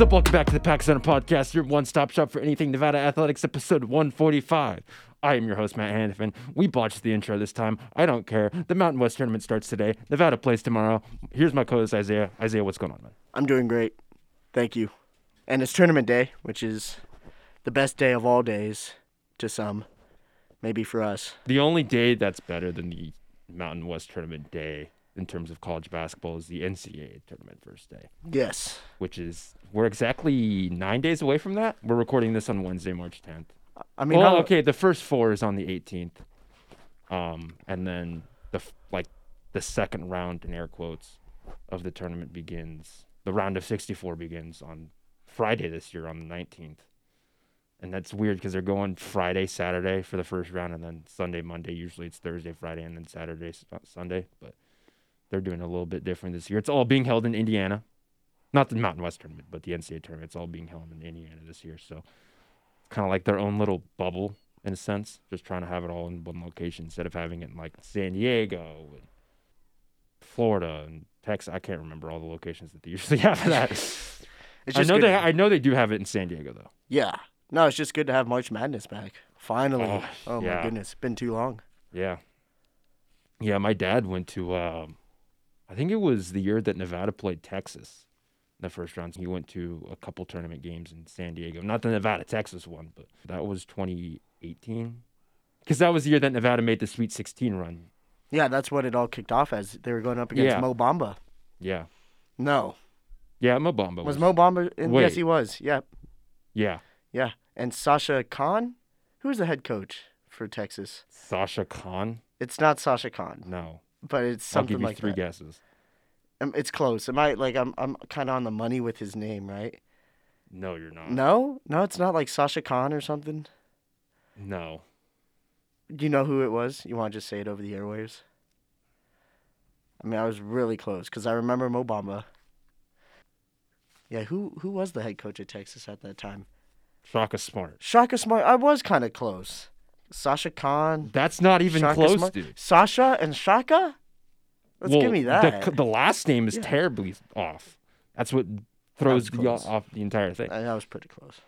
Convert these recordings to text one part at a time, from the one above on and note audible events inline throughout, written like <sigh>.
What's up? Welcome back to the Pack Center Podcast, your one stop shop for anything Nevada Athletics, episode 145. I am your host, Matt Hanifin. We botched the intro this time. I don't care. The Mountain West tournament starts today. Nevada plays tomorrow. Here's my co host, Isaiah. Isaiah, what's going on, man? I'm doing great. Thank you. And it's tournament day, which is the best day of all days to some, maybe for us. The only day that's better than the Mountain West tournament day in terms of college basketball is the NCAA tournament first day, Yes. which is, we're exactly nine days away from that. We're recording this on Wednesday, March 10th. I mean, well, okay, the first four is on the 18th, um, and then the like the second round in air quotes of the tournament begins. The round of 64 begins on Friday this year on the 19th, and that's weird because they're going Friday, Saturday for the first round, and then Sunday, Monday. Usually it's Thursday, Friday, and then Saturday, Sunday, but they're doing a little bit different this year. It's all being held in Indiana, not the Mountain West tournament, but the NCAA tournament. It's all being held in Indiana this year, so it's kind of like their own little bubble in a sense, just trying to have it all in one location instead of having it in like San Diego and Florida and Texas. I can't remember all the locations that they <laughs> usually have that. <laughs> I know good- they I know they do have it in San Diego though. Yeah. No, it's just good to have March Madness back. Finally. Oh, Oh, yeah. my goodness. It's been too long. Yeah. Yeah, my dad went to um I think it was the year that Nevada played Texas in the first round. He went to a couple tournament games in San Diego. Not the Nevada Texas one, but that was 2018. Cuz that was the year that Nevada made the Sweet 16 run. Yeah, that's what it all kicked off as. They were going up against Yeah. Mo Bamba. Yeah. No. Yeah, Mo Mobamba Was Mo Bamba? In? Wait. Yes, he was. Yeah. Yeah. Yeah. And Sasha Khan? Who was the head coach for Texas? Sasha Khan? It's not Sasha Khan, No. But it's I'll something give you like three that. guesses. Um, it's close. Am I like I'm I'm kind of on the money with his name, right? No, you're not. No, no, it's not like Sasha Khan or something. No. Do you know who it was? You want to just say it over the airwaves? I mean, I was really close because I remember Mo Bamba. Yeah, who who was the head coach at Texas at that time? Shaka Smart. Shaka Smart. I was kind of close. Sasha Khan. That's not even Shaka close, Smart? dude. Sasha and Shaka. Let's Well, give me that. c- The, last name is Yeah. terribly off. That's what throws the, close. off the entire thing. I, I was pretty close.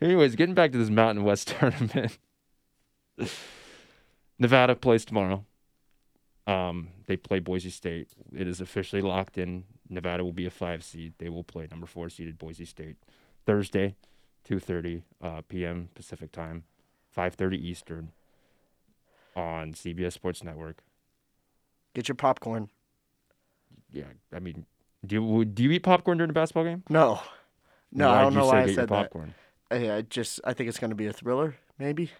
Anyways, getting back to this Mountain West <laughs> tournament. Nevada plays tomorrow. Um, they play Boise State. It is officially locked in. Nevada will be a five seed. They will play number four seeded Boise State Thursday, two thirty uh, p.m. Pacific time, five thirty Eastern, on CBS Sports Network. Get your popcorn. Yeah, I mean, do you do you eat popcorn during a basketball game? No, no, Why'd I don't know why I said that. popcorn? Uh, I, I just I think it's gonna be a thriller, maybe.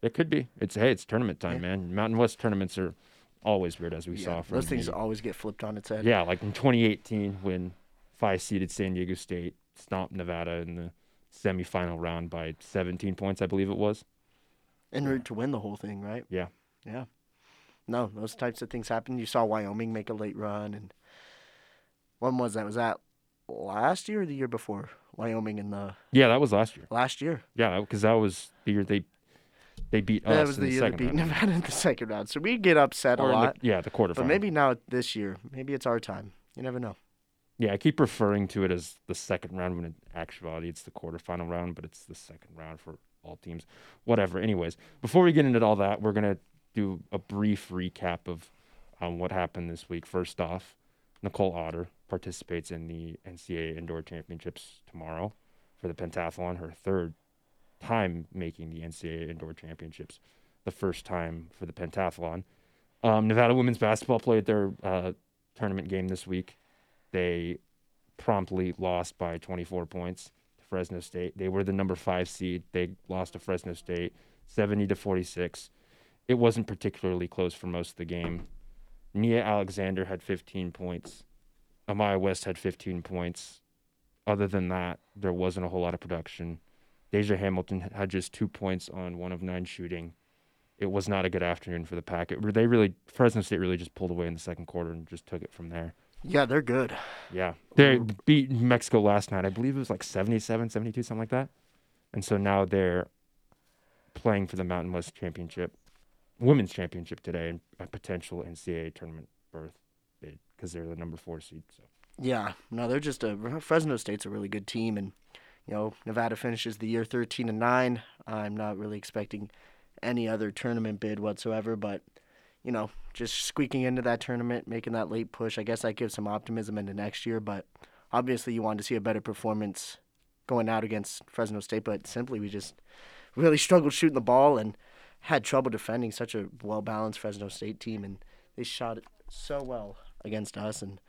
It could be. It's hey, it's tournament time, Yeah. man. Mountain West tournaments are always weird, as we saw from those things the- always get flipped on its head. Yeah, like in 2018 when five seeded San Diego State stomped Nevada in the semifinal round by 17 points, I believe it was. En route to win the whole thing, right? Yeah. Yeah. No, those types of things happen. You saw Wyoming make a late run, and when was that? Was that last year or the year before? Wyoming in the Yeah, that was last year. last year. Yeah, because that was the year they they beat us that was in the the, year they beat round. Nevada in the second round. So we get upset a Or the- lot. yeah, the quarterfinal. But maybe now this year, maybe it's our time. You never know. Yeah, I keep referring to it as the second round when in actuality it's the quarterfinal round, but it's the second round for teams. Whatever. Anyways, before we get into all that, we're gonna do a brief recap of um, what happened this week. First off, Nicole Otter participates in the NCAA Indoor Championships tomorrow for the pentathlon, her third time making the NCAA Indoor Championships, the first time for the pentathlon. Um, Nevada women's basketball played their uh, tournament game this week. They promptly lost by 24 points Fresno State. They were the number five seed. They lost to Fresno State 70 to 46. It wasn't particularly close for most of the game. Nia Alexander had 15 points. Amaya West had 15 points. Other than that, there wasn't a whole lot of production. Deja Hamilton had just two points on one of nine shooting. It was not a good afternoon for the pack. It, they really Fresno State really just pulled away in the second quarter and just took it from there. Yeah, they're good. Yeah. They beat Mexico last night. I believe it was like 77, 72, something like that. And so now they're playing for the Mountain West Championship, Women's Championship today, and a potential NCAA tournament berth bid because they're the number four seed. So Yeah, no, they're just a Fresno State's a really good team, and you know Nevada finishes the year thirteen and nine. I'm not really expecting any other tournament bid whatsoever, but you know, just squeaking into that tournament, making that late push, I guess that gives some optimism into next year. But obviously, you want to see a better performance going out against Fresno State, but simply we just really <laughs> struggled shooting the ball and had trouble defending such a well balanced Fresno State team, and they shot it so well against us and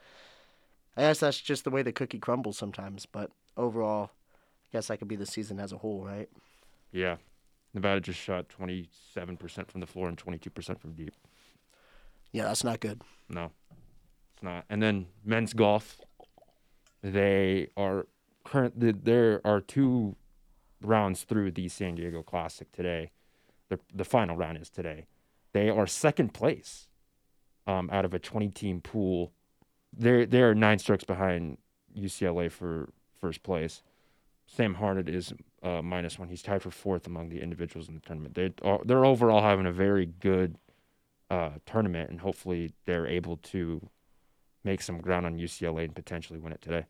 I guess that's just the way the cookie crumbles sometimes. But overall, I guess that could be the season as a whole, right? Yeah. Nevada just shot 27% from the floor and 22% from deep. Yeah, that's not good. No, it's not. And then men's golf, they are current. There are two rounds through the San Diego Classic today. The the final round is today. They are second place, um, out of a 20 team pool they're they're nine strokes behind UCLA for first place. Sam Harnett is uh, minus one. He's tied for fourth among the individuals in the tournament. They are, they're overall having a very good uh, tournament, and hopefully they're able to make some ground on UCLA and potentially win it today.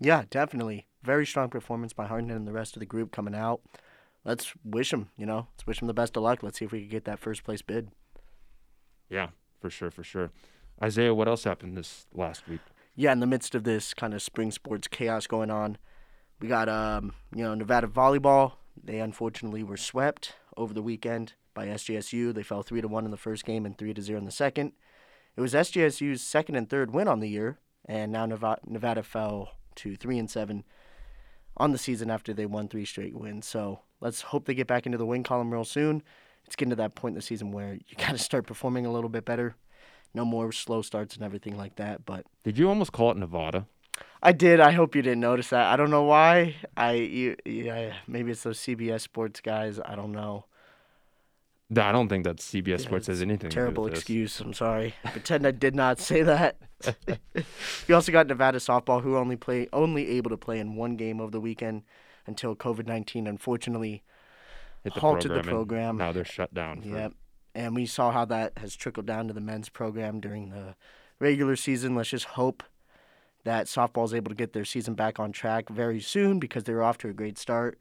Yeah, definitely. Very strong performance by Harnett and the rest of the group coming out. Let's wish them, you know, let's wish them the best of luck. Let's see if we can get that first place bid. Yeah, for sure, for sure. Isaiah, what else happened this last week? Yeah, in the midst of this kind of spring sports chaos going on, we got um, you know Nevada volleyball. They unfortunately were swept over the weekend by SDSU. They fell three to one in the first game and three to zero in the second. It was SDSU's second and third win on the year, and now Nevada, Nevada fell to three and seven on the season after they won three straight wins. So let's hope they get back into the win column real soon. It's getting to that point in the season where you <laughs> got to start performing a little bit better no more slow starts and everything like that. But did you almost call it Nevada? I did. I hope you didn't notice that. I don't know why. I you, yeah, maybe it's those CBS Sports guys. I don't know. I don't think that CBS yeah, Sports has anything. Terrible excuse. I'm sorry. <laughs> Pretend I did not say that. <laughs> we also got Nevada softball, who only play only able to play in one game over the weekend until COVID nineteen unfortunately the halted program the program. Now they're shut down. Yep and we saw how that has trickled down to the men's program during the regular season. Let's just hope that softball is able to get their season back on track very soon because they were off to a great start.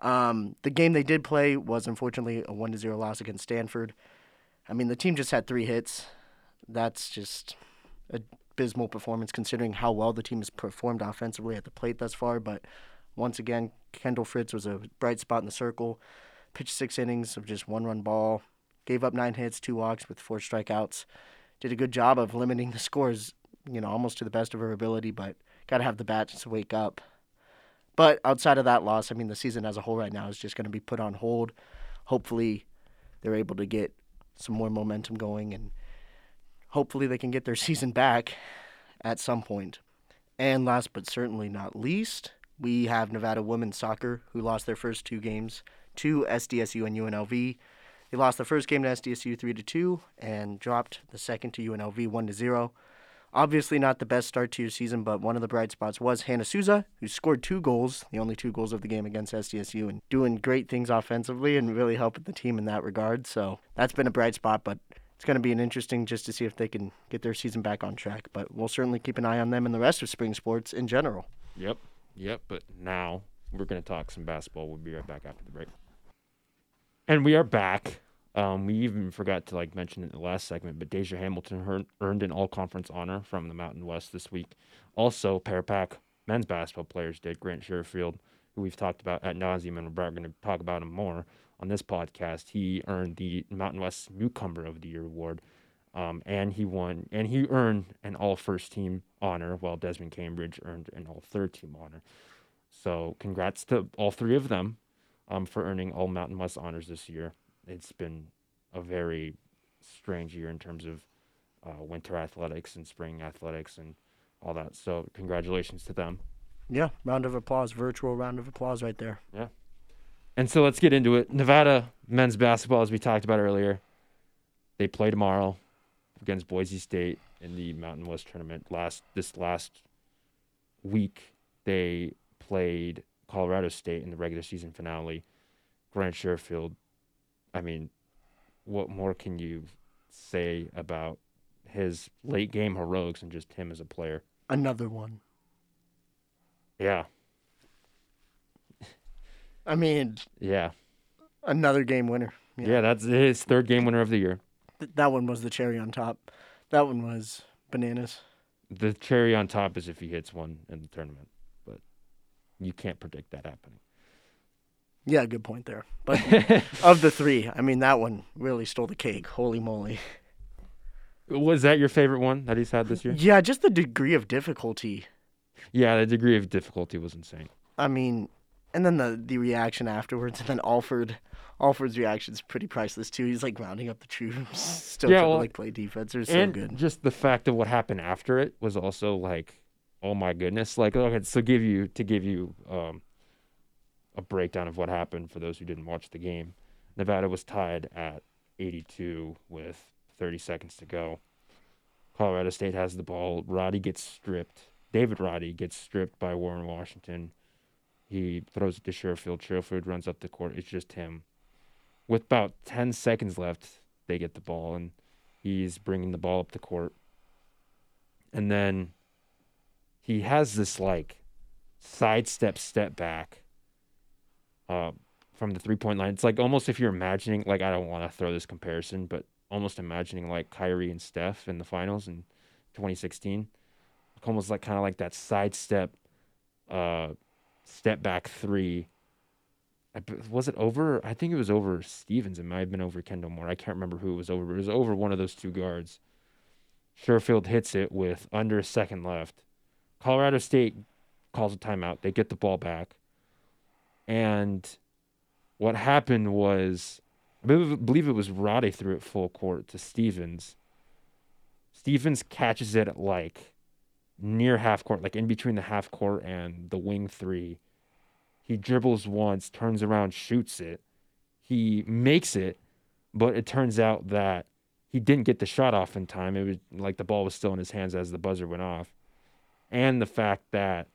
Um, the game they did play was unfortunately a one to zero loss against Stanford. I mean, the team just had three hits. That's just a abysmal performance considering how well the team has performed offensively at the plate thus far. But once again, Kendall Fritz was a bright spot in the circle. Pitched six innings of just one run ball, gave up nine hits, two walks with four strikeouts. Did a good job of limiting the scores, you know, almost to the best of her ability, but got to have the bats wake up. But outside of that loss, I mean, the season as a whole right now is just going to be put on hold. Hopefully, they're able to get some more momentum going and hopefully they can get their <laughs> season back at some point. And last but certainly not least, we have Nevada women's soccer who lost their first two games to SDSU and UNLV. They lost the first game to SDSU 3 to 2 and dropped the second to UNLV 1 to 0. Obviously, not the best start to your season, but one of the bright spots was Hannah Souza, who scored two goals, the only two goals of the game against SDSU, and doing great things offensively and really helping the team in that regard. So that's been a bright spot, but it's going to be an interesting just to see if they can get their season back on track. But we'll certainly keep an eye on them and the rest of spring sports in general. Yep, yep. But now we're going to talk some basketball. We'll be right back after the break. And we are back. Um, we even forgot to like mention it in the last segment, but Deja Hamilton earned an All Conference honor from the Mountain West this week. Also, Parapack men's basketball players did. Grant Sherfield, who we've talked about at nauseum, and we're going to talk about him more on this podcast. He earned the Mountain West Newcomer of the Year award, um, and he won and he earned an All First Team honor, while Desmond Cambridge earned an All Third Team honor. So, congrats to all three of them um, for earning all Mountain West honors this year it's been a very strange year in terms of uh, winter athletics and spring athletics and all that. So congratulations to them. Yeah, round of applause, virtual round of applause right there. Yeah. And so let's get into it. Nevada men's basketball, as we talked about earlier, they play tomorrow against Boise State in the Mountain West tournament. Last this last week, they played Colorado State in the regular season finale. Grant Sherfield I mean, what more can you say about his late game heroics and just him as a player? Another one. Yeah, I mean, yeah, another game winner. yeah. Yeah. that's his third game winner of the year. Th- that one was the cherry on top. That one was bananas. The cherry on top is if he hits one in the tournament, but you can't predict that happening. Yeah, good point there. But <laughs> of the three, I mean, that one really stole the cake. Holy moly. Was that your favorite one that he's had this year? Yeah, just the degree of difficulty. Yeah, the degree of difficulty was insane. I mean, and then the the reaction afterwards, and then Alford. Alford's reaction is pretty priceless too. He's like rounding up the troops, <laughs> still Yeah, trying well, to like play defense. They're so good. just the fact of what happened after it was also like, oh my goodness! Like, okay, so give you to give you um, a breakdown of what happened for those who didn't watch the game. Nevada was tied at 82 with 30 seconds to go. Colorado State has the ball. Roddy gets stripped. David Roddy gets stripped by Warren Washington. He throws it to Sherfield. Sherfield runs up the court. It's just him. With about 10 seconds left, they get the ball, and he's bringing the ball up the court. And then he has this like sidestep step back uh, from the three point line. It's like almost if you're imagining, like, I don't want to throw this comparison, but almost imagining like Kyrie and Steph in the finals in 2016. Almost like kind of like that sidestep, uh, step back three. Was it over? I think it was over Stevens. It might have been over Kendle Moore. I can't remember who it was over, but it was over one of those two guards. Sherfield hits it with under a second left. Colorado State calls a timeout. They get the ball back. And what happened was, I believe, it was Roddy threw it full court to Stevens. Stevens catches it at like near half court, like in between the half court and the wing three. He dribbles once, turns around, shoots it. He makes it, but it turns out that he didn't get the shot off in time. It was like the ball was still in his hands as the buzzer went off. And the fact that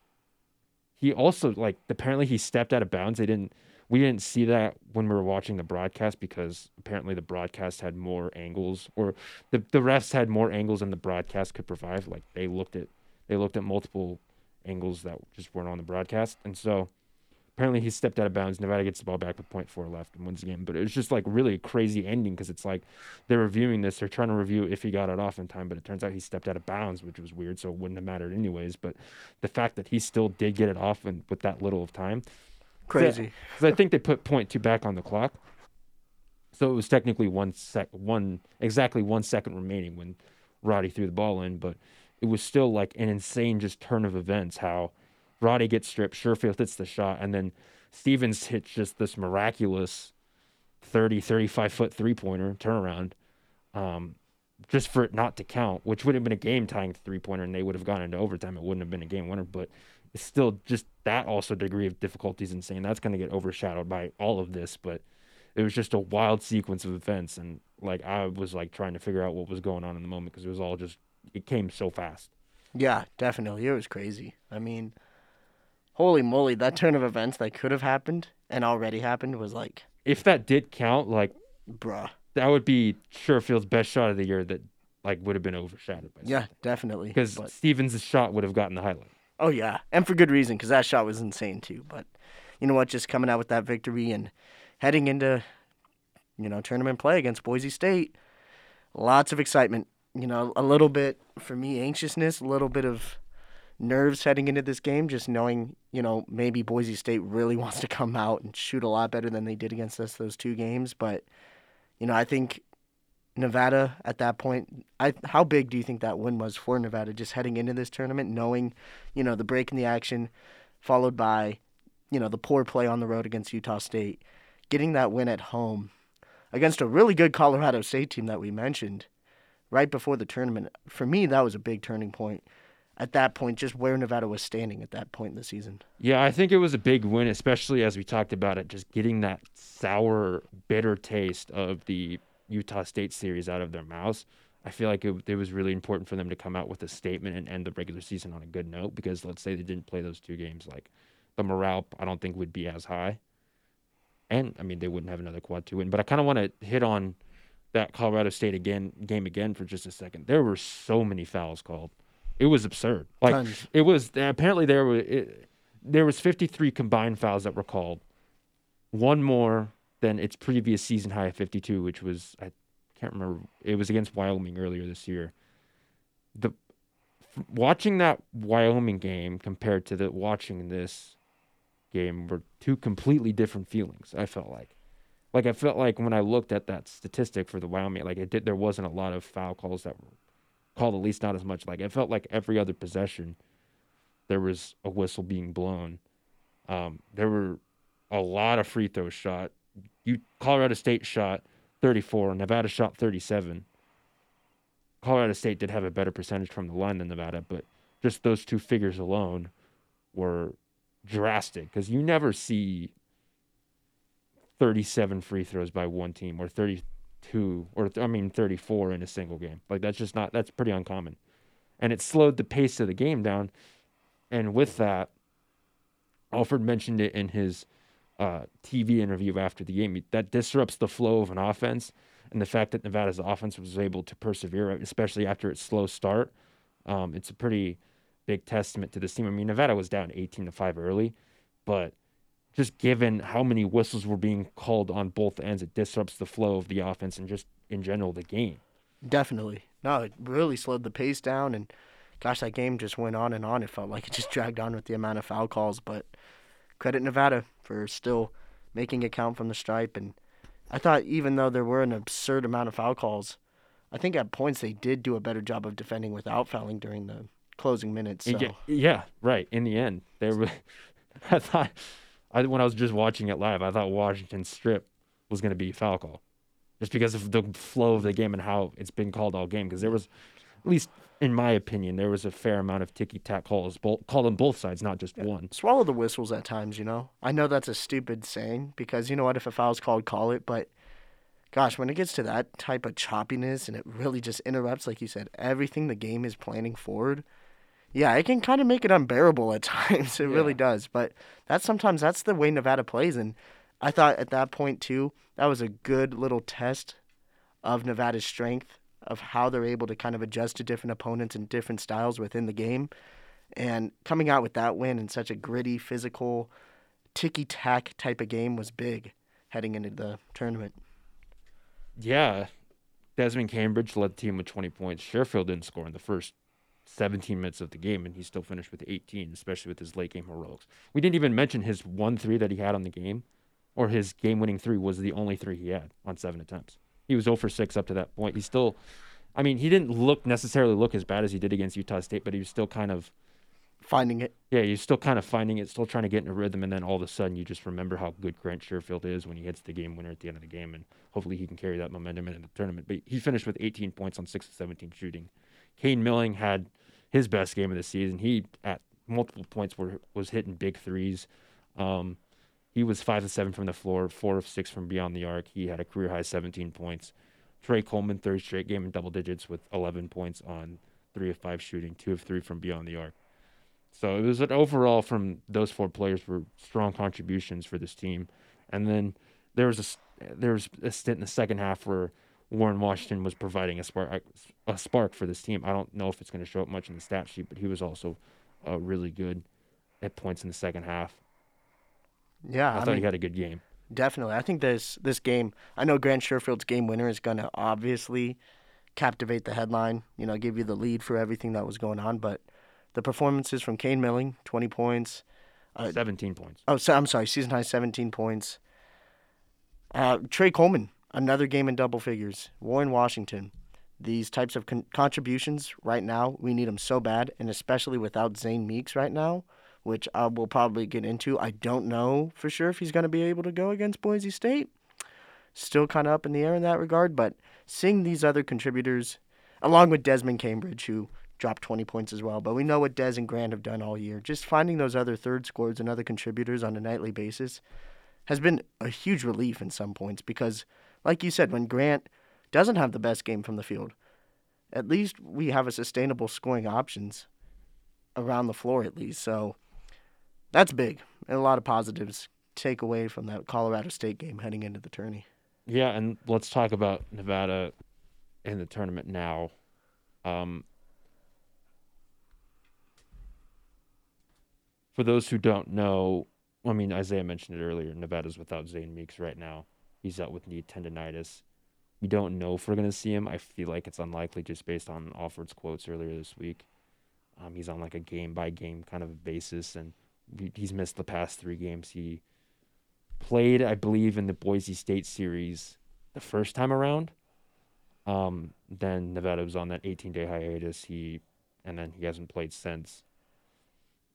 he also like apparently he stepped out of bounds. They didn't we didn't see that when we were watching the broadcast because apparently the broadcast had more angles or the the refs had more angles than the broadcast could provide. Like they looked at they looked at multiple angles that just weren't on the broadcast. And so apparently he stepped out of bounds. Nevada gets the ball back with 0.4 left and wins the game. But it was just like really a crazy ending because it's like they're reviewing this. They're trying to review if he got it off in time, but it turns out he stepped out of bounds, which was weird. So it wouldn't have mattered anyways. But the fact that he still did get it off and with that little of time, Crazy. because I think they put point two back on the clock. So it was technically one sec, one exactly one second remaining when Roddy threw the ball in, but it was still like an insane just turn of events. How Roddy gets stripped, Sherfield hits the shot, and then Stevens hits just this miraculous 30, 35 foot three pointer turnaround, um, just for it not to count, which would have been a game tying three pointer, and they would have gone into overtime. It wouldn't have been a game winner, but it's still just that also degree of difficulty is insane. That's going to get overshadowed by all of this, but it was just a wild sequence of events, and like I was like trying to figure out what was going on in the moment because it was all just it came so fast. Yeah, definitely. It was crazy. I mean, holy moly, that turn of events that could have happened and already happened was like, If that did count, like bruh. that would be Sherfield's best shot of the year that like would have been overshadowed by Yeah, definitely. because But- Stevens' shot would have gotten the highlight. Oh yeah, and for good reason because that shot was insane too. But you know what? Just coming out with that victory and heading into you know tournament play against Boise State, lots of excitement. You know, a little bit for me anxiousness, a little bit of nerves heading into this game, just knowing you know maybe Boise State really <laughs> wants to come out and shoot a lot better than they did against us those two games. But you know, I think Nevada at that point. I how big do you think that win was for Nevada just heading into this tournament, knowing, you know, the break in the action, followed by, you know, the poor play on the road against Utah State, getting that win at home against a really good Colorado State team that we mentioned right before the tournament. For me, that was a big turning point. At that point, just where Nevada was standing at that point in the season. Yeah, I think it was a big win, especially as we talked about it, just getting that sour, bitter taste of the Utah State series out of their mouths. I feel like it, it was really important for them to come out with a statement and end the regular season on a good note because let's say they didn't play those two games, like the morale I don't think would be as high. And I mean they wouldn't have another quad two win. But I kind of want to hit on that Colorado State again game again for just a second. There were so many fouls called. It was absurd. Like Tons. it was apparently there were it, there was 53 combined fouls that were called. One more than its previous season high of 52, which was I can't remember. It was against Wyoming earlier this year. The watching that Wyoming game compared to the watching this game were two completely different feelings. I felt like, like I felt like when I looked at that statistic for the Wyoming, like it did, there wasn't a lot of foul calls that were called, at least not as much. Like it felt like every other possession, there was a whistle being blown. Um, there were a lot of free throws shot. You Colorado State shot 34, Nevada shot 37. Colorado State did have a better percentage from the line than Nevada, but just those two figures alone were drastic because you never see 37 free throws by one team or 32 or I mean 34 in a single game. Like that's just not that's pretty uncommon. And it slowed the pace of the game down. And with that, Alford mentioned it in his uh, TV interview after the game. That disrupts the flow of an offense, and the fact that Nevada's offense was able to persevere, especially after its slow start, um, it's a pretty big testament to this team. I mean, Nevada was down 18 to five early, but just given how many whistles were being called on both ends, it disrupts the flow of the offense and just in general the game. Definitely. No, it really slowed the pace down, and gosh, that game just went on and on. It felt like it just <laughs> dragged on with the amount of foul calls, but credit Nevada for still making it count from the stripe. And I thought even though there were an absurd amount of foul calls, I think at points they did do a better job of defending without fouling during the closing minutes. So. Yeah, yeah, right. In the end, there were. <laughs> I thought, I when I was just watching it live, I thought Washington strip was going to be foul call, just because of the flow of the game and how it's been called all game. Because there was, at least in my opinion, there was a fair amount of ticky tack calls, both, called on both sides, not just one. Swallow the whistles at times, you know. I know that's a stupid saying because you know what? If a foul's called, call it. But gosh, when it gets to that type of choppiness and it really just interrupts, like you said, everything the game is planning forward. Yeah, it can kind of make it unbearable at <laughs> times. It really does. But that's sometimes that's the way Nevada plays, and I thought at that point too, that was a good little test of Nevada's strength of how they're able to kind of adjust to different opponents and different styles within the game. And coming out with that win in such a gritty, physical, ticky tack type of game was big heading into the tournament. Yeah, Desmond Cambridge led the team with 20 points. Sherfield didn't score in the first 17 minutes of the game, and he still finished with 18, especially with his late game heroics. We didn't even mention his one three that he had on the game, or his game winning three was the only three he had on seven attempts. He was 0 for 6 up to that point. He still, I mean, he didn't look necessarily look as bad as he did against Utah State, but he was still kind of Finding it. yeah, you're still kind of finding it, still trying to get in a rhythm, and then all of a sudden you just remember how good Grant Sherfield is when he hits the game winner at the end of the game, and hopefully he can carry that momentum into the tournament. But he finished with 18 points on 6 of 17 shooting. Kane Milling had his best game of the season. He at multiple points were was hitting big threes. Um, he was five of seven from the floor, four of six from beyond the arc. He had a career high 17 points. Tre Coleman, third straight game in double digits with 11 points on three of five shooting, two of three from beyond the arc. So it was an overall from those four players were strong contributions for this team. And then there was a there was a stint in the second half where Warren Washington was providing a spark a spark for this team. I don't know if it's going to show up much in the stat sheet, but he was also uh, really good at points in the second half. Yeah, I, I, thought mean, he had a good game. definitely. I think this this game. I know Grant Sherfield's game winner is going to obviously captivate the headline. You know, give you the lead for everything that was going on. But the performances from Kane Milling, twenty points. Uh, 17 points. Oh, so, I'm sorry, season high 17 points. Uh, Tre Coleman, another game in double figures. Warren Washington. These types of con- contributions right now, we need them so bad, and especially without Zane Meeks right now, which I will probably get into. I don't know for sure if he's going to be able to go against Boise State. Still kind of up in the air in that regard, but seeing these other contributors, along with Desmond Cambridge, who dropped 20 points as well. But we know what Des and Grant have done all year. Just finding those other third scores and other contributors on a nightly basis has been a huge relief in some points because, like you said, when Grant doesn't have the best game from the field, at least we have a sustainable scoring options around the floor at least. So that's big and a lot of positives take away from that Colorado State game heading into the tourney. Yeah, and let's talk about Nevada in the tournament now. Um, for those who don't know, I mean Isaiah mentioned it earlier. Nevada's without Zane Meeks right now. He's out with knee tendonitis. We don't know if we're gonna see him. I feel like it's unlikely just based on Alford's quotes earlier this week. Um, he's on like a game by game kind of basis, and he's missed the past three games. He played, I believe, in the Boise State series the first time around. Um, then Nevada was on that 18 day hiatus. He and then he hasn't played since.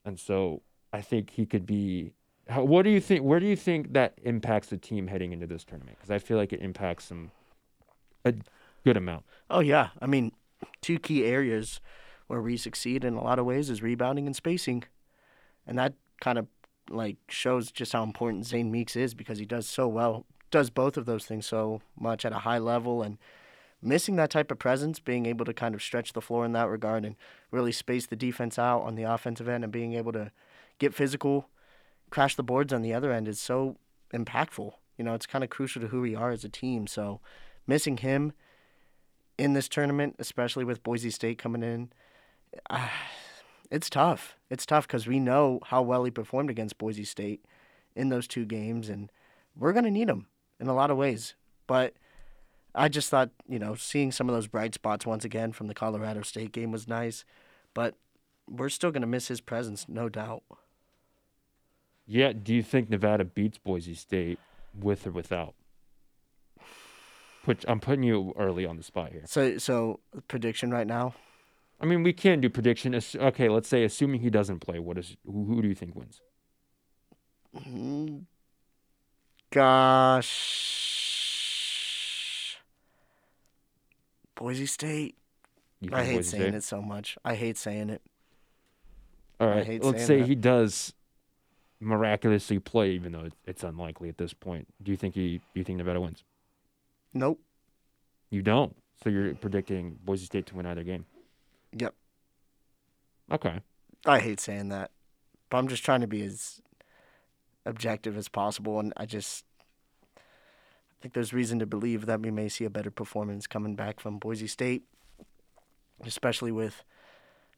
And so I think he could be. How, what do you think? Where do you think that impacts the team heading into this tournament? Because I feel like it impacts them a good amount. Oh yeah, I mean, two key areas where we succeed in a lot of ways is rebounding and spacing, and that kind of like shows just how important Zane Meeks is because he does so well, does both of those things so much at a high level and missing that type of presence, being able to kind of stretch the floor in that regard and really space the defense out on the offensive end and being able to get physical, crash the boards on the other end is so impactful. You know, it's kind of crucial to who we are as a team. So missing him in this tournament, especially with Boise State coming in, uh, <sighs> it's tough. It's tough because we know how well he performed against Boise State in those two games, and we're going to need him in a lot of ways. But I just thought, you know, seeing some of those bright spots once again from the Colorado State game was nice, but we're still going to miss his presence, no doubt. Yeah. Do you think Nevada beats Boise State with or without? Put, I'm putting you early on the spot here. So, so prediction right now. I mean, we can do prediction. Okay, let's say assuming he doesn't play, what is who, who do you think wins? Mm, gosh. Boise State. I hate Boise saying State? it so much. I hate saying it. All right. Let's say that. he does miraculously play, even though it's unlikely at this point. Do you think he? Do you think Nevada wins? Nope. You don't. So you're predicting Boise State to win either game. Yep. Okay. I hate saying that, but I'm just trying to be as objective as possible, and I just I think there's reason to believe that we may see a better performance coming back from Boise State, especially with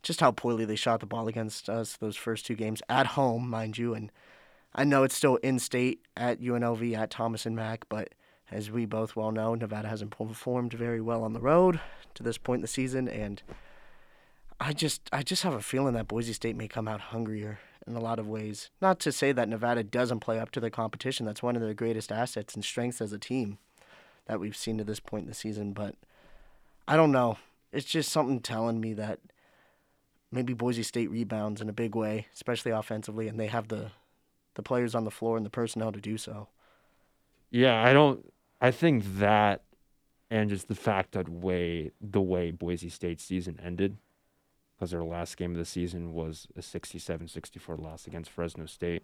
just how poorly they shot the ball against us those first two games at home, mind you. And I know it's still in state at UNLV at Thomas and Mack, but as we both well know, Nevada hasn't performed very well on the road to this point in the season, and I just I just have a feeling that Boise State may come out hungrier in a lot of ways. Not to say that Nevada doesn't play up to their competition. That's one of their greatest assets and strengths as a team that we've seen to this point in the season. But I don't know. It's just something telling me that maybe Boise State rebounds in a big way, especially offensively, and they have the the players on the floor and the personnel to do so. Yeah, I don't. I think that, and just the fact that way the way Boise State's season ended because their last game of the season was a 67-64 loss against Fresno State.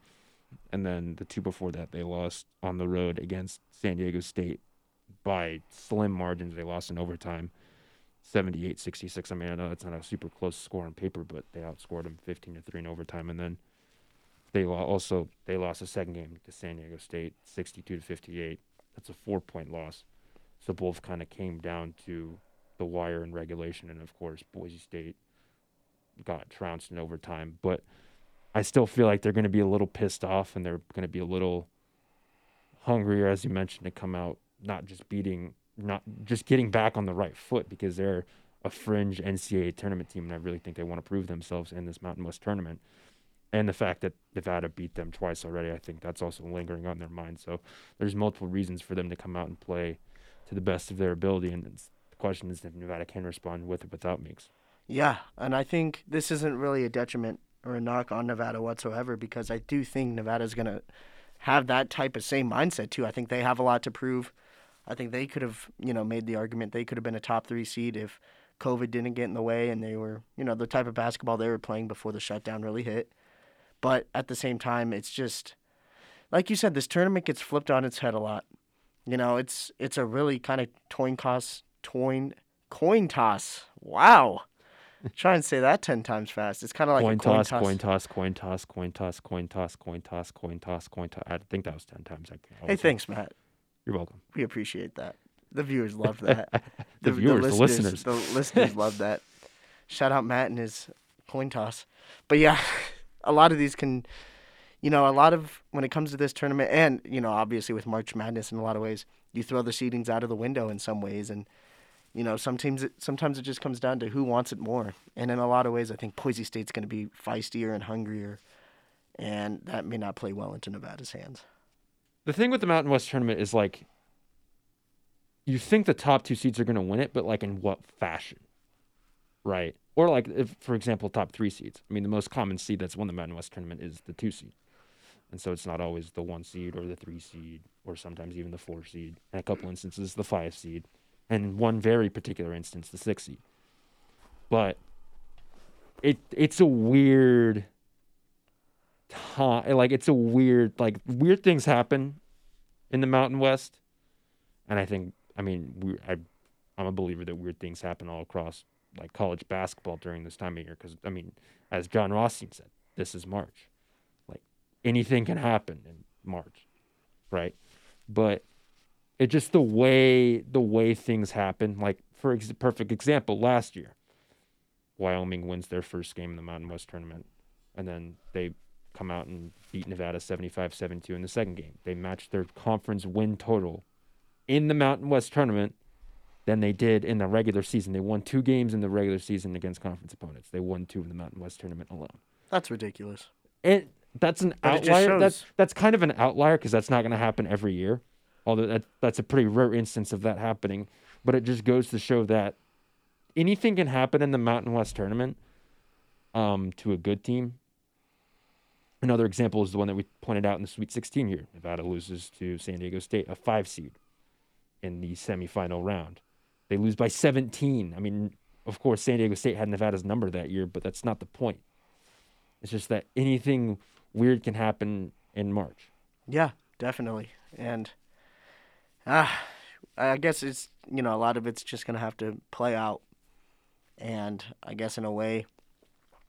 And then the two before that, they lost on the road against San Diego State by slim margins. They lost in overtime, 78-66. I mean, I know it's not a super close score on paper, but they outscored them 15 to three in overtime. And then they also they lost a second game to San Diego State, 62 to 58. That's a four-point loss. So both kind of came down to the wire in regulation, and of course Boise State got trounced in overtime. But I still feel like they're going to be a little pissed off and they're going to be a little hungrier, as you mentioned, to come out not just beating, not just getting back on the right foot because they're a fringe NCAA tournament team, and I really think they want to prove themselves in this Mountain West tournament. And the fact that Nevada beat them twice already, I think that's also lingering on their mind. So there's multiple reasons for them to come out and play to the best of their ability. And the question is if Nevada can respond with or without Meeks. Yeah, and I think this isn't really a detriment or a knock on Nevada whatsoever because I do think Nevada's going to have that type of same mindset too. I think they have a lot to prove. I think they could have, you know, made the argument they could have been a top 3 seed if COVID didn't get in the way and they were, you know, the type of basketball they were playing before the shutdown really hit. But at the same time, it's just like you said this tournament gets flipped on its head a lot. You know, it's it's a really kind of coin toss, coin coin toss. Wow. <laughs> Try and say that ten times fast. It's kind of like coin, toss, coin toss, coin toss, coin toss, coin toss, coin toss, coin toss, coin toss. I think that was ten times. Hey, thanks, Matt. You're welcome. We appreciate that. The viewers love that. <laughs> the, the, viewers, the listeners, the listeners <laughs> love that. Shout out Matt and his coin toss. But yeah, <laughs> a lot of these can, you know, a lot of when it comes to this tournament, and you know, obviously with March Madness in a lot of ways, you throw the seedings out of the window in some ways, and you know, sometimes it sometimes it just comes down to who wants it more. And in a lot of ways, I think Boise State's going to be feistier and hungrier, and that may not play well into Nevada's hands. The thing with the Mountain West tournament is like, you think the top two seeds are going to win it, but like in what fashion, right? Or like, if for example, top three seeds. I mean, the most common seed that's won the Mountain West tournament is the two seed, and so it's not always the one seed or the three seed, or sometimes even the four seed. In a couple instances, the five seed and in one very particular instance, the six seed. But it it's a weird time. Like it's a weird like weird things happen in the Mountain West, and I think I mean we I I'm a believer that weird things happen all across like college basketball during this time of year because I mean as Jon Rothstein said, this is March, like anything can happen in March, right? But it just the way the way things happen. Like for ex- perfect example, last year, Wyoming wins their first game in the Mountain West tournament, and then they come out and beat Nevada 75-72 in the second game. They matched their conference win total in the Mountain West tournament than they did in the regular season. They won two games in the regular season against conference opponents. They won two in the Mountain West tournament alone. That's ridiculous. And that's an But outlier. That's that's kind of an outlier because that's not going to happen every year. Although that that's a pretty rare instance of that happening. But it just goes to show that anything can happen in the Mountain West tournament um, to a good team. Another example is the one that we pointed out in the Sweet 16 here. Nevada loses to San Diego State, a five seed, in the semifinal round. They lose by 17. I mean, of course, San Diego State had Nevada's number that year, but that's not the point. It's just that anything weird can happen in March. Yeah, definitely. And ah, I guess it's you know a lot of it's just gonna have to play out. And I guess in a way,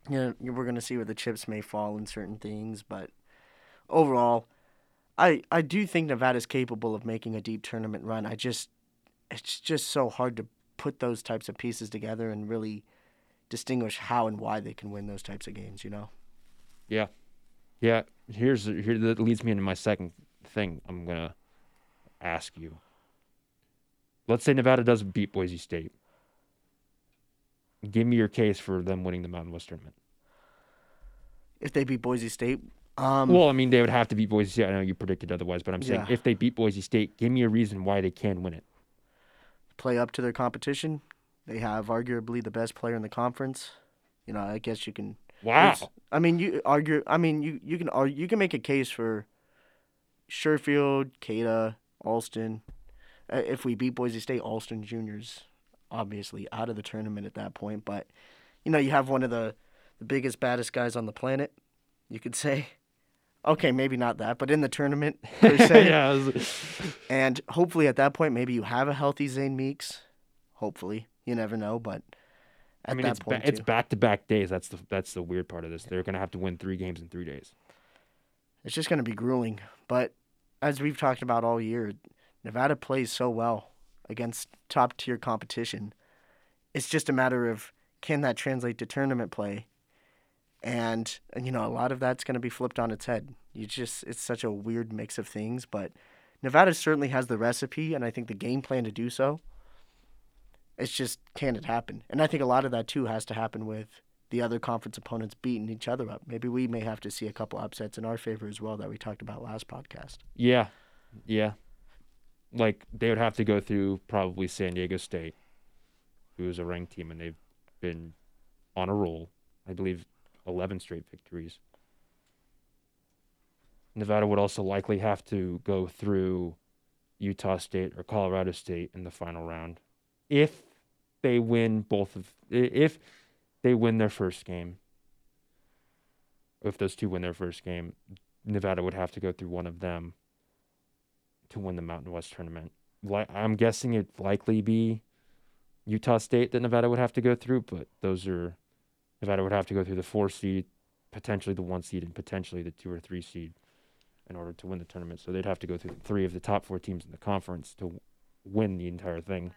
you know, we're gonna see where the chips may fall in certain things, but overall, I I do think Nevada's capable of making a deep tournament run. I just it's just so hard to put those types of pieces together and really distinguish how and why they can win those types of games. You know. Yeah, yeah. Here's here that leads me into my second thing. I'm gonna ask you. Let's say Nevada doesn't beat Boise State. Give me your case for them winning the Mountain West tournament. If they beat Boise State, um, well, I mean, they would have to beat Boise State. I know you predicted otherwise, but I'm saying Yeah. if they beat Boise State, give me a reason why they can win it. play up to their competition. They have arguably the best player in the conference. You know, I guess you can. Wow. I mean, you argue. I mean, you you can argue, you can make a case for Sherfield, Queta, Alston. Uh, if we beat Boise State, Alston Juniors obviously out of the tournament at that point. But you know, you have one of the the biggest, baddest guys on the planet. You could say. Okay, maybe not that, but in the tournament <laughs> per se. <laughs> yeah. <laughs> And hopefully at that point, maybe you have a healthy Zane Meeks. Hopefully, you never know. But at I mean, that it's ba- point, it's back to back days. That's the that's the weird part of this. They're gonna have to win three games in three days. it's just going to be grueling. But as we've talked about all year, Nevada plays so well against top tier competition. It's just a matter of can that translate to tournament play. And, you know, a lot of that's going to be flipped on its head. You just it's such a weird mix of things, but Nevada certainly has the recipe and I think the game plan to do so. It's just can it happen? And I think a lot of that too has to happen with the other conference opponents beating each other up. Maybe we may have to see a couple upsets in our favor as well that we talked about last podcast. Yeah, yeah. Like they would have to go through probably San Diego State, who is a ranked team, and they've been on a roll. I believe eleven straight victories. Nevada would also likely have to go through Utah State or Colorado State in the final round, if they win both of if they win their first game. If those two win their first game, Nevada would have to go through one of them to win the Mountain West tournament. Li- I'm guessing it'd likely be Utah State that Nevada would have to go through, but those are Nevada would have to go through the four seed, potentially the one seed, and potentially the two or three seed in order to win the tournament. So they'd have to go through three of the top four teams in the conference to win the entire thing.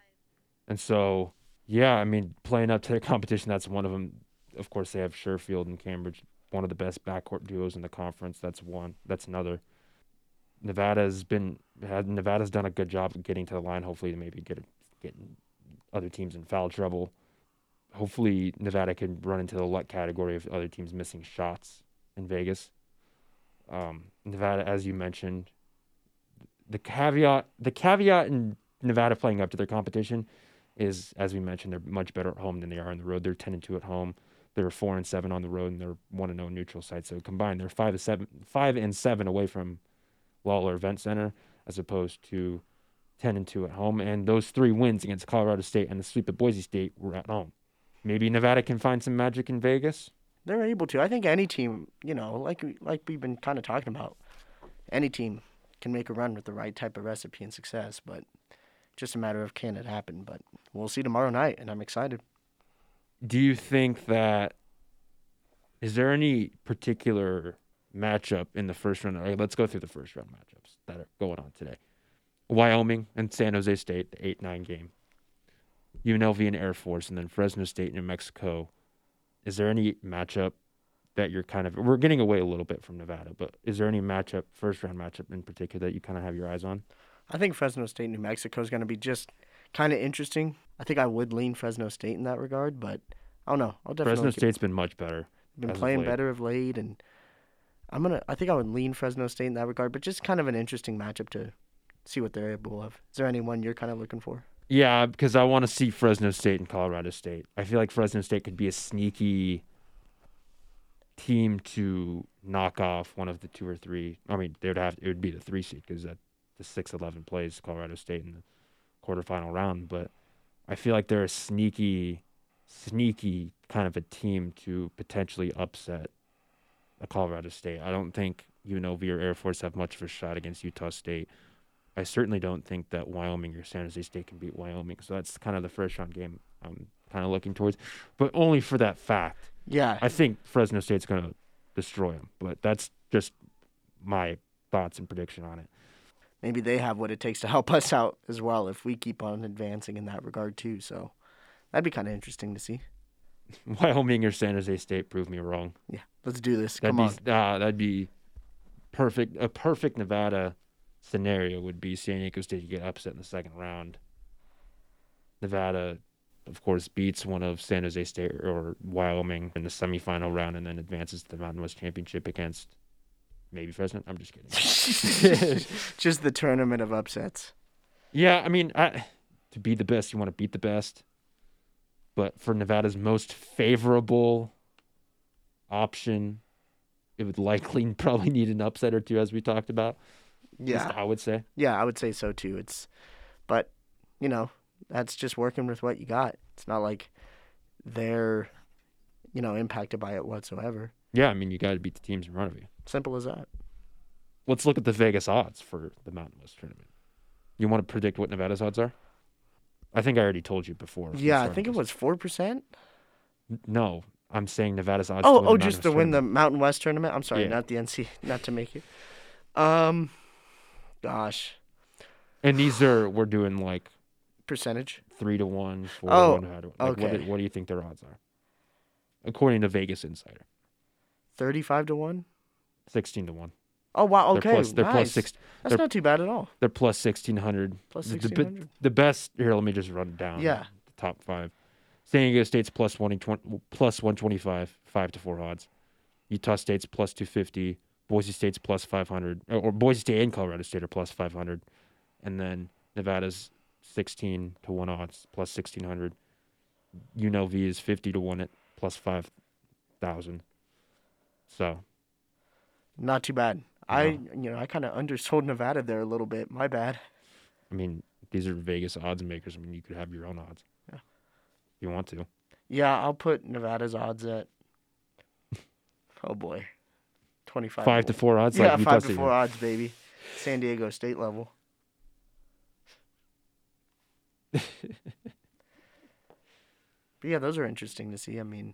And so, yeah, I mean, playing up to their <laughs> competition, that's one of them. Of course, they have Sherfield and Cambridge one of the best backcourt duos in the conference. That's one. That's another. Nevada's been had Nevada's done a good job of getting to the line. Hopefully, to maybe get getting other teams in foul trouble. Hopefully, Nevada can run into the luck category of other teams missing shots in Vegas. Um, Nevada, as you mentioned, the caveat the caveat in Nevada playing up to their competition is, as we mentioned, they're much better at home than they are on the road. They're ten and two at home. They're four and seven on the road, and they're one and zero neutral site. So combined, they're five and seven, five and seven away from Lawlor Event Center, as opposed to ten and two at home. And those three wins against Colorado State and the sweep at Boise State were at home. Maybe Nevada can find some magic in Vegas. They're able to. I think any team, you know, like like we've been kind of talking about, any team can make a run with the right type of recipe and success, but just a matter of can it happen. But we'll see tomorrow night, and I'm excited. Do you think that is there any particular matchup in the first round? all right, let's go through the first round matchups that are going on today. Wyoming and San Jose State, the eight nine game. UNLV and Air Force, and then Fresno State, New Mexico. Is there any matchup that you're kind of we're getting away a little bit from Nevada, but is there any matchup, first round matchup in particular that you kind of have your eyes on? I think Fresno State, New Mexico is going to be just kind of interesting. I think I would lean Fresno State in that regard, but I don't know. I'll definitely Fresno State's been much better. been playing better of late, and I'm gonna. I think I would lean Fresno State in that regard, but just kind of an interesting matchup to see what they're able of. Is there anyone you're kind of looking for? Yeah, because I want to see Fresno State and Colorado State. I feel like Fresno State could be a sneaky team to knock off one of the two or three. I mean, they would have it would be the three seed because that the six eleven plays Colorado State in the quarterfinal round. But I feel like they're a sneaky, sneaky kind of a team to potentially upset Colorado State. I don't think UNLV or Air Force have much of a shot against Utah State. I certainly don't think that Wyoming or San Jose State can beat Wyoming. So that's kind of the first round game I'm kind of looking towards, but only for that fact. Yeah, I think Fresno State's going to destroy them, but that's just my thoughts and prediction on it. maybe they have what it takes to help <laughs> us out as well if we keep on advancing in that regard too. So that'd be kind of interesting to see. <laughs> Wyoming or San Jose State prove me wrong. Yeah, let's do this. That'd Come on. uh, that'd be perfect. A perfect Nevada scenario would be San Diego State get upset in the second round. Nevada, of course, beats one of San Jose State or Wyoming in the semifinal round, and then advances to the Mountain West Championship against maybe Fresno. I'm just kidding. <laughs> just the tournament of upsets. Yeah, I mean, I, to be the best, you want to beat the best. But for Nevada's most favorable option, it would likely <laughs> probably need an upset or two, as we talked about. Yeah, I would say. yeah, I would say so too. It's, but you know, that's just working with what you got. It's not like they're, you know, impacted by it whatsoever. Yeah, I mean, you got to beat the teams in front of you. Simple as that. Let's look at the Vegas odds for the Mountain West tournament. You want to predict what Nevada's odds are? I think I already told you before. Yeah, I think it was four percent. No, I'm saying Nevada's odds. Oh, to oh, just to win the. Mountain West tournament. I'm sorry, Yeah. not the NC, not to make it. Um, gosh, And these are we're doing like percentage. three to one, four Oh, to one. How do, like, what, okay. do, what do you think their odds are? According to Vegas Insider, Thirty-five to one. sixteen to one. Oh wow, okay, They're plus. They're nice. plus six. That's not too bad at all. They're plus sixteen hundred. Plus The, the, sixteen hundred. the best here. Let me just run it down. Yeah. The top five. San Diego State's plus one twenty plus one twenty five, five to four odds. Utah State's plus two fifty. Boise State's plus five hundred, or, or Boise State and Colorado State are plus five hundred, and then Nevada's sixteen to one odds, plus sixteen hundred. UNLV is fifty to one at plus five thousand. So Not too bad. I, you know, I kind of undersold Nevada there a little bit. My bad. I mean, these are Vegas odds makers. I mean, you could have your own odds. Yeah. If you want to. Yeah, I'll put Nevada's odds at. <laughs> Oh boy, twenty-five. Five to four odds. Yeah, like five to four odds, baby. San Diego State level. <laughs> but yeah, those are interesting to see. I mean,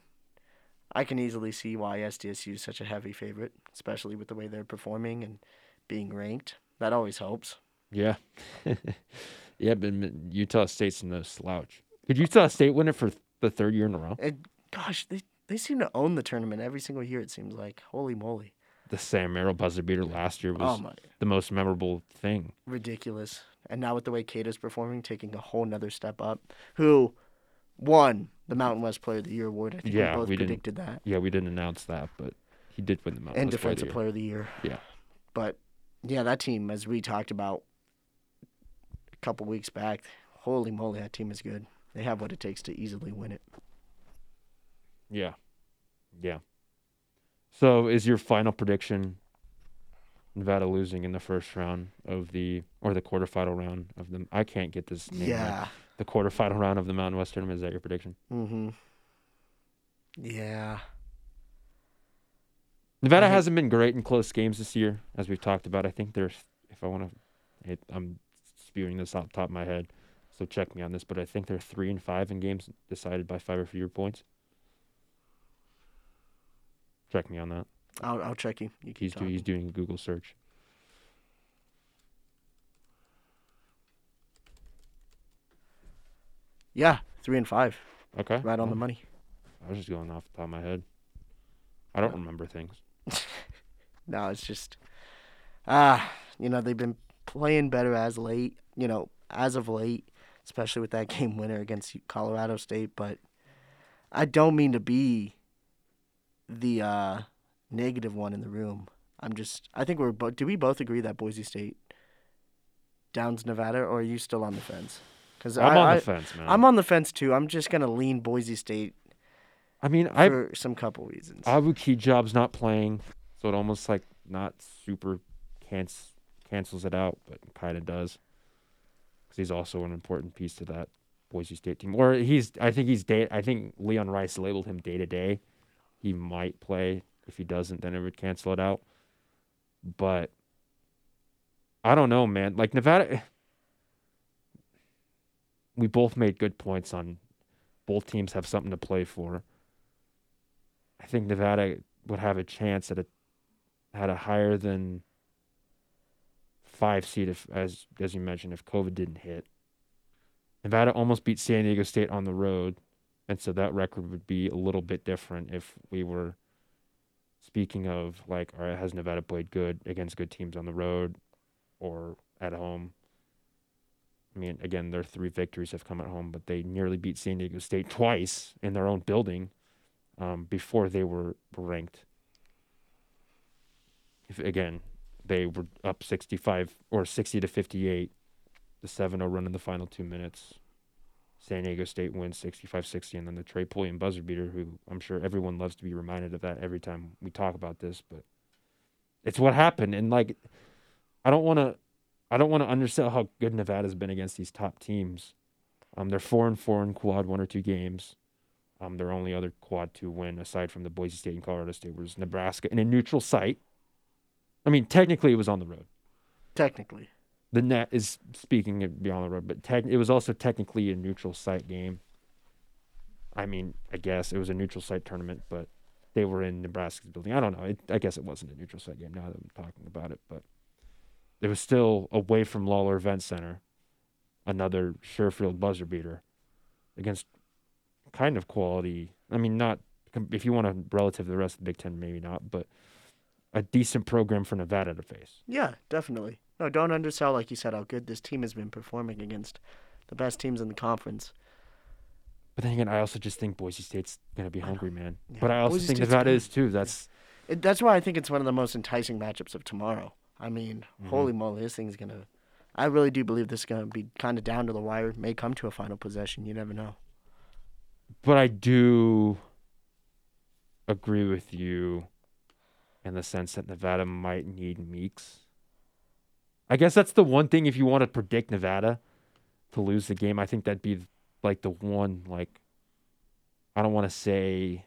I can easily see why SDSU is such a heavy favorite, especially with the way they're performing and being ranked. That always helps. Yeah. <laughs> yeah, but Utah State's no slouch. Could Utah State win it for the third year in a row? Gosh, they they seem to own the tournament every single year. It seems like holy moly. The Sam Merrill buzzer beater last year was Oh the most memorable thing. ridiculous. And now with the way Queta's performing, taking a whole nother step up. Who won the Mountain West Player of the Year award? I think Yeah, we both we didn't- predicted that. Yeah, we didn't announce that, but he did win the Mountain and West Player of Defensive. Player of the Year. Yeah. But yeah, that team, as we talked about a couple weeks back, holy moly, that team is good. They have what it takes to easily win it. Yeah. Yeah. So is your final prediction Nevada losing in the first round of the or the quarterfinal round of the I can't get this name right. Yeah. The quarterfinal <laughs> round of the Mountain West tournament, is that your prediction? Mm-hmm. Yeah. Nevada I hasn't been great in close games this year, as we've talked about. I think there's if I want to I'm spewing this off the top of my head, so check me on this, but I think they're three and five in games decided by five or fewer points. Check me on that. I'll, I'll check you. You keep He's do, he's doing a Google search. Yeah, three and five, Okay. right on the money. I was just going off the top of my head. I don't remember things. <laughs> No, it's just, ah, you know, they've been playing better as late, you know, as of late, especially with that <laughs> game winner against Colorado State. But I don't mean to be the uh, negative one in the room. I'm just, I think we're both, do we both agree that Boise State downs Nevada, or are you still on the fence? Because I'm on I, the fence, man. I'm on the fence too. I'm just going to lean Boise State I mean, I for some couple reasons. Abu Kigab's not playing, so it almost like not super canc- cancels it out, but kind of does. Because he's also an important piece to that Boise State team. Or he's, I think he's day. I think Leon Rice labeled him day to day. He might play. If he doesn't, then it would cancel it out. But I don't know, man. Like Nevada, we both made good points on both teams have something to play for. I think Nevada would have a chance at a had a higher than five seed if as as you mentioned if COVID didn't hit. Nevada almost beat San Diego State on the road, and so that record would be a little bit different if we were speaking of like, all right, has Nevada played good against good teams on the road or at home? I mean, again, their three victories have come at home, but they nearly beat San Diego State twice in their own building um, before they were ranked. If, again, they were up 65 or 60 to 58, the 7 0 run in the final two minutes. San Diego State wins 65 60, and then the Trey Pulliam buzzer beater, who I'm sure everyone loves to be reminded of that every time we talk about this, but it's what happened. And, like, I don't want to. I don't want to undersell how good Nevada's been against these top teams. Um, they're four and four in quad one or two games. Um, their only other quad two win, aside from the Boise State and Colorado State, was Nebraska in a neutral site. I mean, technically, it was on the road. Technically. The net is speaking it be on the road, but tech, it was also technically a neutral site game. I mean, I guess it was a neutral site tournament, but they were in Nebraska's building. I don't know. It, I guess it wasn't a neutral site game now that I'm talking about it, but it was still away from Lawlor Event Center, another Sherfield buzzer beater against kind of quality. I mean, not if you want to relative to the rest of the Big Ten, maybe not, but a decent program for Nevada to face. Yeah, definitely. No, don't undersell, like you said, how good this team has been performing against the best teams in the conference. But then again, I also just think Boise State's gonna be hungry, man. Yeah, But I also Boise think State's Nevada good. is too. That's It, that's why I think it's one of the most enticing matchups of tomorrow. I mean, Mhm. holy moly, this thing's gonna. I really do believe this is gonna be kind of down to the wire. May come to a final possession. You never know. but I do agree with you in the sense that Nevada might need Meeks. I guess that's the one thing if you want to predict Nevada to lose the game, I think that'd be like the one like I don't want to say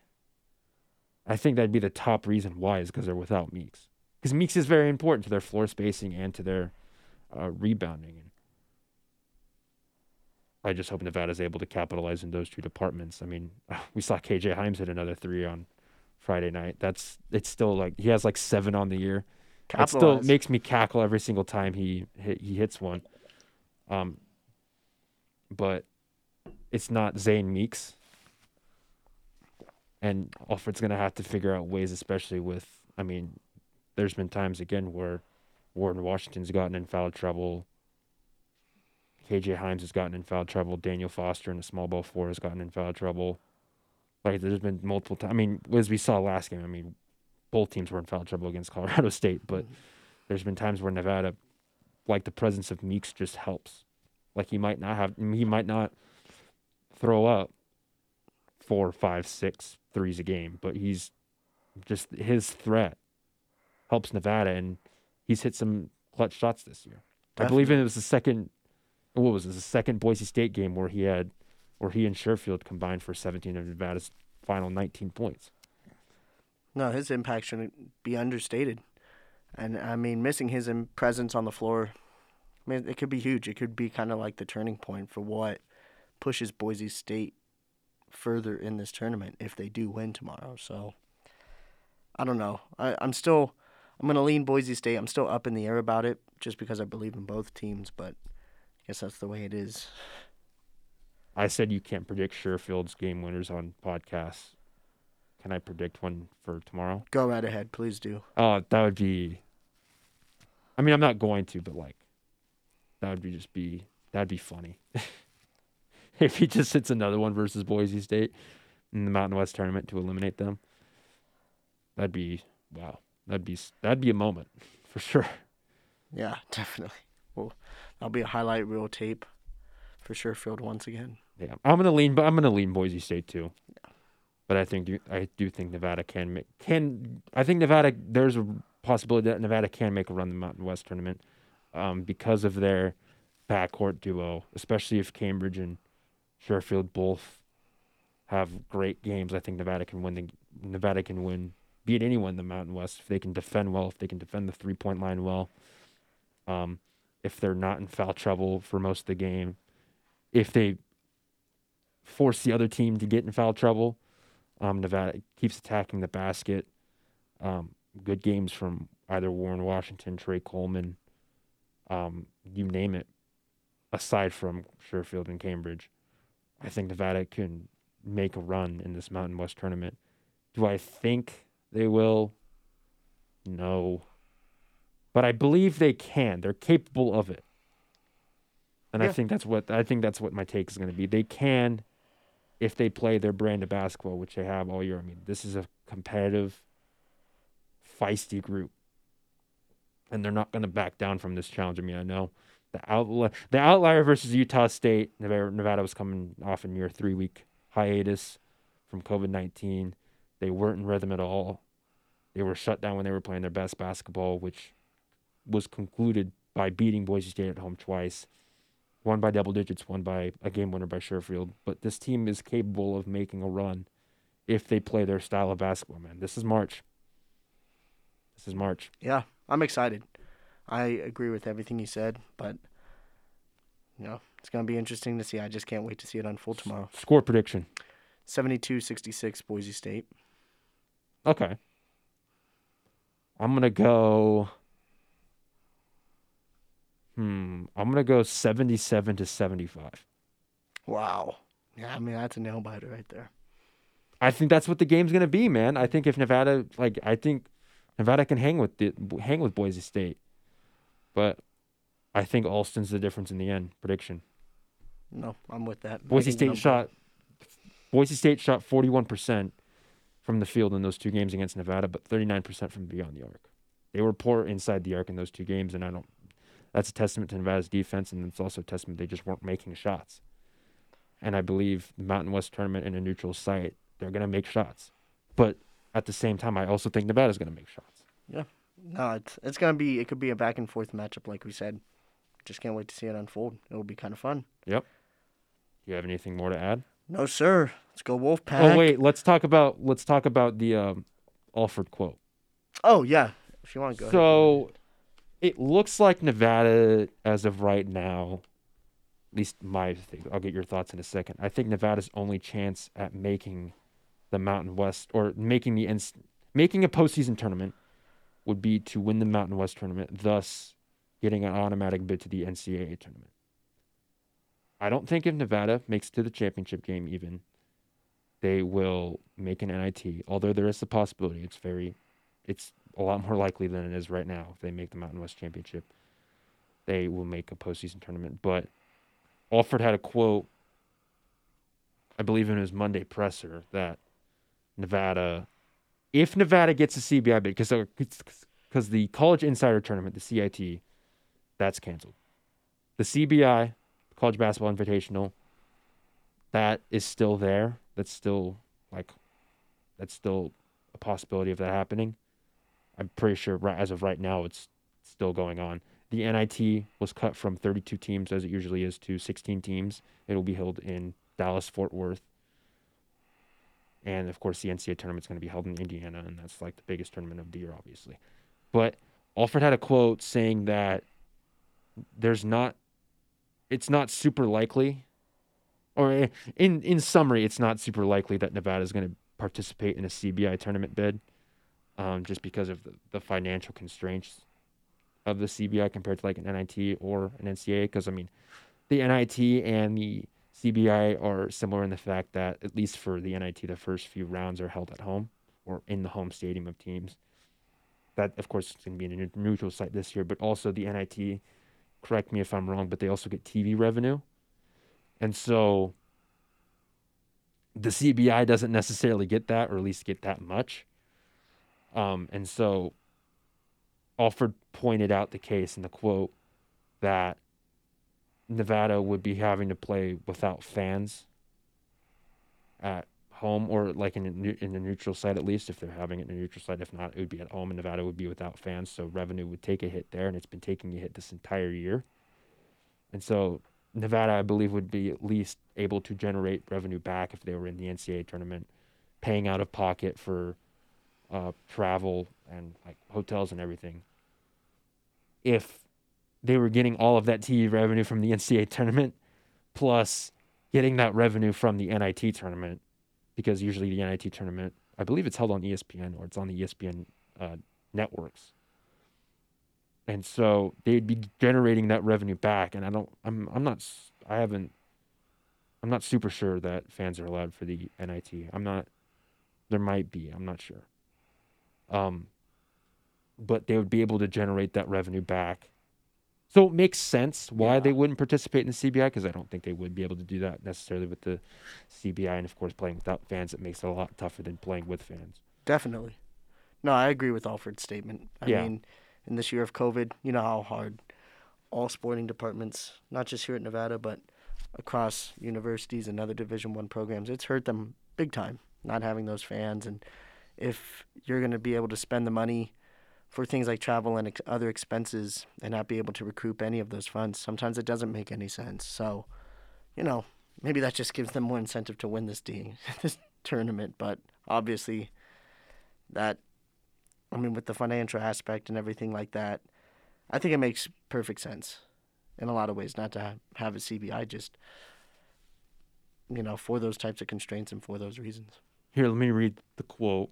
I think that'd be the top reason why is because they're without Meeks. Because Meeks is very important to their floor spacing and to their uh, rebounding. I just hope Nevada is able to capitalize in those two departments. I mean, <laughs> we saw KJ Hymes hit another three on Friday night. That's it's still like he has like seven on the year. It still makes me cackle every single time he he hits one. Um, but it's not Zane Meeks. and Alford's gonna have to figure out ways, especially with. I mean, there's been times again where Warren Washington's gotten in foul trouble. KJ Hymes has gotten in foul trouble. Daniel Foster in the small ball four has gotten in foul trouble. Like there's been multiple times. I mean, as we saw last game, I mean, both teams were in foul trouble against Colorado <laughs> State, but mm-hmm. there's been times where Nevada, like the presence of Meeks, just helps. Like he might not have, he might not throw up four, five, six threes a game, but he's just his threat helps Nevada, and he's hit some clutch shots this year. I believe it was the second. What was this? The second Boise State game where he had, where he and Sherfield combined for 17 of Nevada's final 19 points. No, his impact shouldn't be understated. And I mean, missing his presence on the floor, I mean, it could be huge. It could be kind of like the turning point for what pushes Boise State further in this tournament if they do win tomorrow. So I don't know. I, I'm still I'm gonna lean Boise State. I'm still up in the air about it just because I believe in both teams, but I guess that's the way it is. I said you can't predict Sherfield's game winners on podcasts. Can I predict one for tomorrow? Go right ahead, please do. Oh, that would be. I mean, I'm not going to, but like, that would be just be that'd be funny. <laughs> if he just hits another one versus Boise State in the Mountain West tournament to eliminate them, that'd be wow. That'd be that'd be a moment <laughs> for sure. Yeah, <laughs> definitely. Well, that'll be a highlight reel tape for sure. Field once again. Yeah, I'm gonna lean, but I'm gonna lean Boise State too. But I think I do think Nevada can make can. I think Nevada. There's a possibility that Nevada can make a run in the Mountain West tournament, um, because of their backcourt duo, especially if Cambridge and Sherfield both have great games. I think Nevada can win the Nevada can win beat anyone in the Mountain West if they can defend well, if they can defend the three point line well. Um, if they're not in foul trouble for most of the game, if they force the other team to get in foul trouble. Um, Nevada keeps attacking the basket. Um, good games from either Warren Washington, Tre Coleman, um, you name it. Aside from Sherfield and Cambridge, I think Nevada can make a run in this Mountain West tournament. Do I think they will? No. But I believe they can. They're capable of it. And I think that's what I think that's what my take is going to be. They can if they play their brand of basketball, which they have all year. I mean, this is a competitive, feisty group, and they're not going to back down from this challenge. I mean, I know the outlier, the outlier versus Utah State. Nevada, was coming off a near three week hiatus from COVID nineteen. They weren't in rhythm at all. They were shut down when they were playing their best basketball, which was concluded by beating Boise State at home twice one by double digits, one by a game winner by Sherfield. But this team is capable of making a run if they play their style of basketball, man. This is March. This is March. Yeah, I'm excited. I agree with everything you said, but you know, it's going to be interesting to see. I just can't wait to see it unfold tomorrow. Score prediction. 72-66 Boise State. Okay. I'm gonna go. Hmm. I'm gonna go 77 to 75. Wow. Yeah, I mean that's a nail biter right there. I think that's what the game's gonna be, man. I think if Nevada, like, I think Nevada can hang with the hang with Boise State, but I think Alston's the difference in the end. Prediction: No, I'm with that. Boise State shot. Boise State shot 41 percent from the field in those two games against Nevada, but 39 percent from beyond the arc. They were poor inside the arc in those two games, and I don't. That's a testament to Nevada's defense, and it's also a testament they just weren't making shots. And I believe the Mountain West tournament in a neutral site, they're gonna make shots, but at the same time, I also think Nevada's gonna make shots. Yeah. No, it's it's gonna be it could be a back and forth matchup like we said. Just can't wait to see it unfold. It'll be kind of fun. Yep. Do you have anything more to add? No, sir. Let's go Wolfpack. Oh wait, let's talk about let's talk about the um, Alford quote. Oh yeah. If you want to go. ahead, So it looks like Nevada, as of right now, at least my thing. I'll get your thoughts in a second. I think Nevada's only chance at making the Mountain West or making the making a postseason tournament would be to win the Mountain West tournament, thus getting an automatic bid to the NCAA tournament. I don't think if Nevada makes it to the championship game, even they will make an NIT. Although there is a possibility, it's very, it's a lot more likely than it is right now. If they make the Mountain West Championship, they will make a postseason tournament. But Alford had a quote, I believe in his Monday presser, that Nevada, if Nevada gets a CBI bid, because because uh, the College Insider Tournament, the CIT, that's canceled. The CBI, College Basketball Invitational, that is still there. That's still like, that's still a possibility of that happening. I'm pretty sure as of right now, it's still going on. The NIT was cut from 32 teams, as it usually is, to 16 teams. It will be held in Dallas, Fort Worth. And of course, the NCAA tournament is going to be held in Indiana, and that's like the biggest tournament of the year, obviously. But Alford had a quote saying that there's not, it's not super likely, or in in summary, it's not super likely that Nevada is going to participate in a CBI tournament bid, um, just because of the, the financial constraints of the CBI compared to like an NIT or an NCAA. Because I mean, the NIT and the CBI are similar in the fact that at least for the NIT, the first few rounds are held at home or in the home stadium of teams. That of course is going to be in a neutral site this year, but also the NIT. Correct me if I'm wrong, but they also get TV revenue, and so the CBI doesn't necessarily get that, or at least get that much. Um, and so Alford pointed out the case in the quote that Nevada would be having to play without fans at home or like in a, in a neutral site at least. If they're having it in a neutral site if not it would be at home and Nevada would be without fans. So revenue would take a hit there and it's been taking a hit this entire year. And so Nevada I believe would be at least able to generate revenue back if they were in the NCAA tournament paying out of pocket for uh, travel and like hotels and everything if they were getting all of that TV revenue from the NCAA tournament, plus getting that revenue from the NIT tournament, because usually the NIT tournament, I believe it's held on ESPN or it's on the ESPN uh, networks. And so they'd be generating that revenue back, and I don't, I'm, I'm not, I haven't, I'm not super sure that fans are allowed for the NIT. I'm not, there might be, I'm not sure. Um, but they would be able to generate that revenue back so it makes sense why yeah. they wouldn't participate in the CBI because I don't think they would be able to do that necessarily with the CBI. And of course, playing without fans, it makes it a lot tougher than playing with fans. Definitely. No, I agree with Alford's statement. I yeah. mean, in this year of COVID, you know how hard all sporting departments, not just here at Nevada, but across universities and other Division One programs, it's hurt them big time not having those fans. And if you're going to be able to spend the money for things like travel and ex- other expenses and not be able to recoup any of those funds. Sometimes it doesn't make any sense. So, you know, maybe that just gives them more incentive to win this D <laughs> this tournament. But obviously, that I mean, with the financial aspect and everything like that, I think it makes perfect sense in a lot of ways not to have, a CBI just you know for those types of constraints and for those reasons. Here, let me read the quote.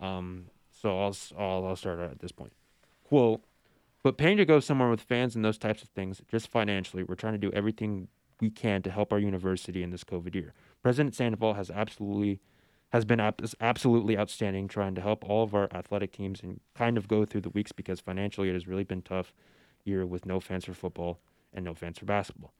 Um, so I'll, I'll, I'll start at this point. Quote, but paying to go somewhere with fans and those types of things, just financially, we're trying to do everything we can to help our university in this COVID year. President Sandoval has absolutely has been absolutely outstanding trying to help all of our athletic teams and kind of go through the weeks because financially it has really been tough year with no fans for football and no fans for basketball.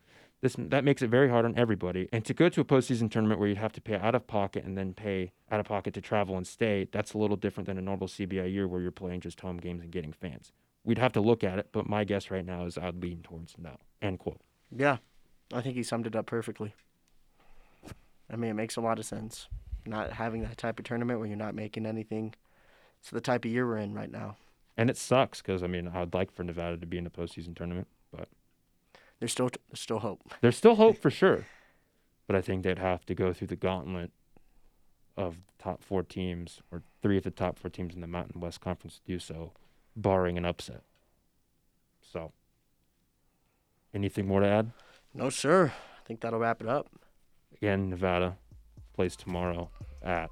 This that makes it very hard on everybody. And to go to a postseason tournament where you'd have to pay out of pocket and then pay out of pocket to travel and stay, that's a little different than a normal CBI year where you're playing just home games and getting fans. We'd have to look at it, but my guess right now is I'd lean towards no. End quote. Yeah, I think he summed it up perfectly. I mean, it makes a lot of sense. Not having that type of tournament where you're not making anything. It's the type of year we're in right now. And it sucks because I mean, I'd like for Nevada to be in the postseason tournament, but there's still there's still hope. There's still <laughs> hope for sure, but I think they'd have to go through the gauntlet of the top four teams or three of the top four teams in the Mountain West Conference to do so, barring an upset. So, anything more to add? No, sir. I think that'll wrap it up. Again, Nevada plays tomorrow at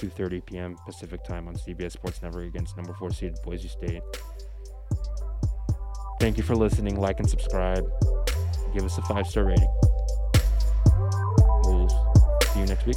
2:30 p.m. Pacific time on CBS Sports Network against number four seeded Boise State. Thank you for listening. Like and subscribe. Give us a five star rating. We'll see you next week.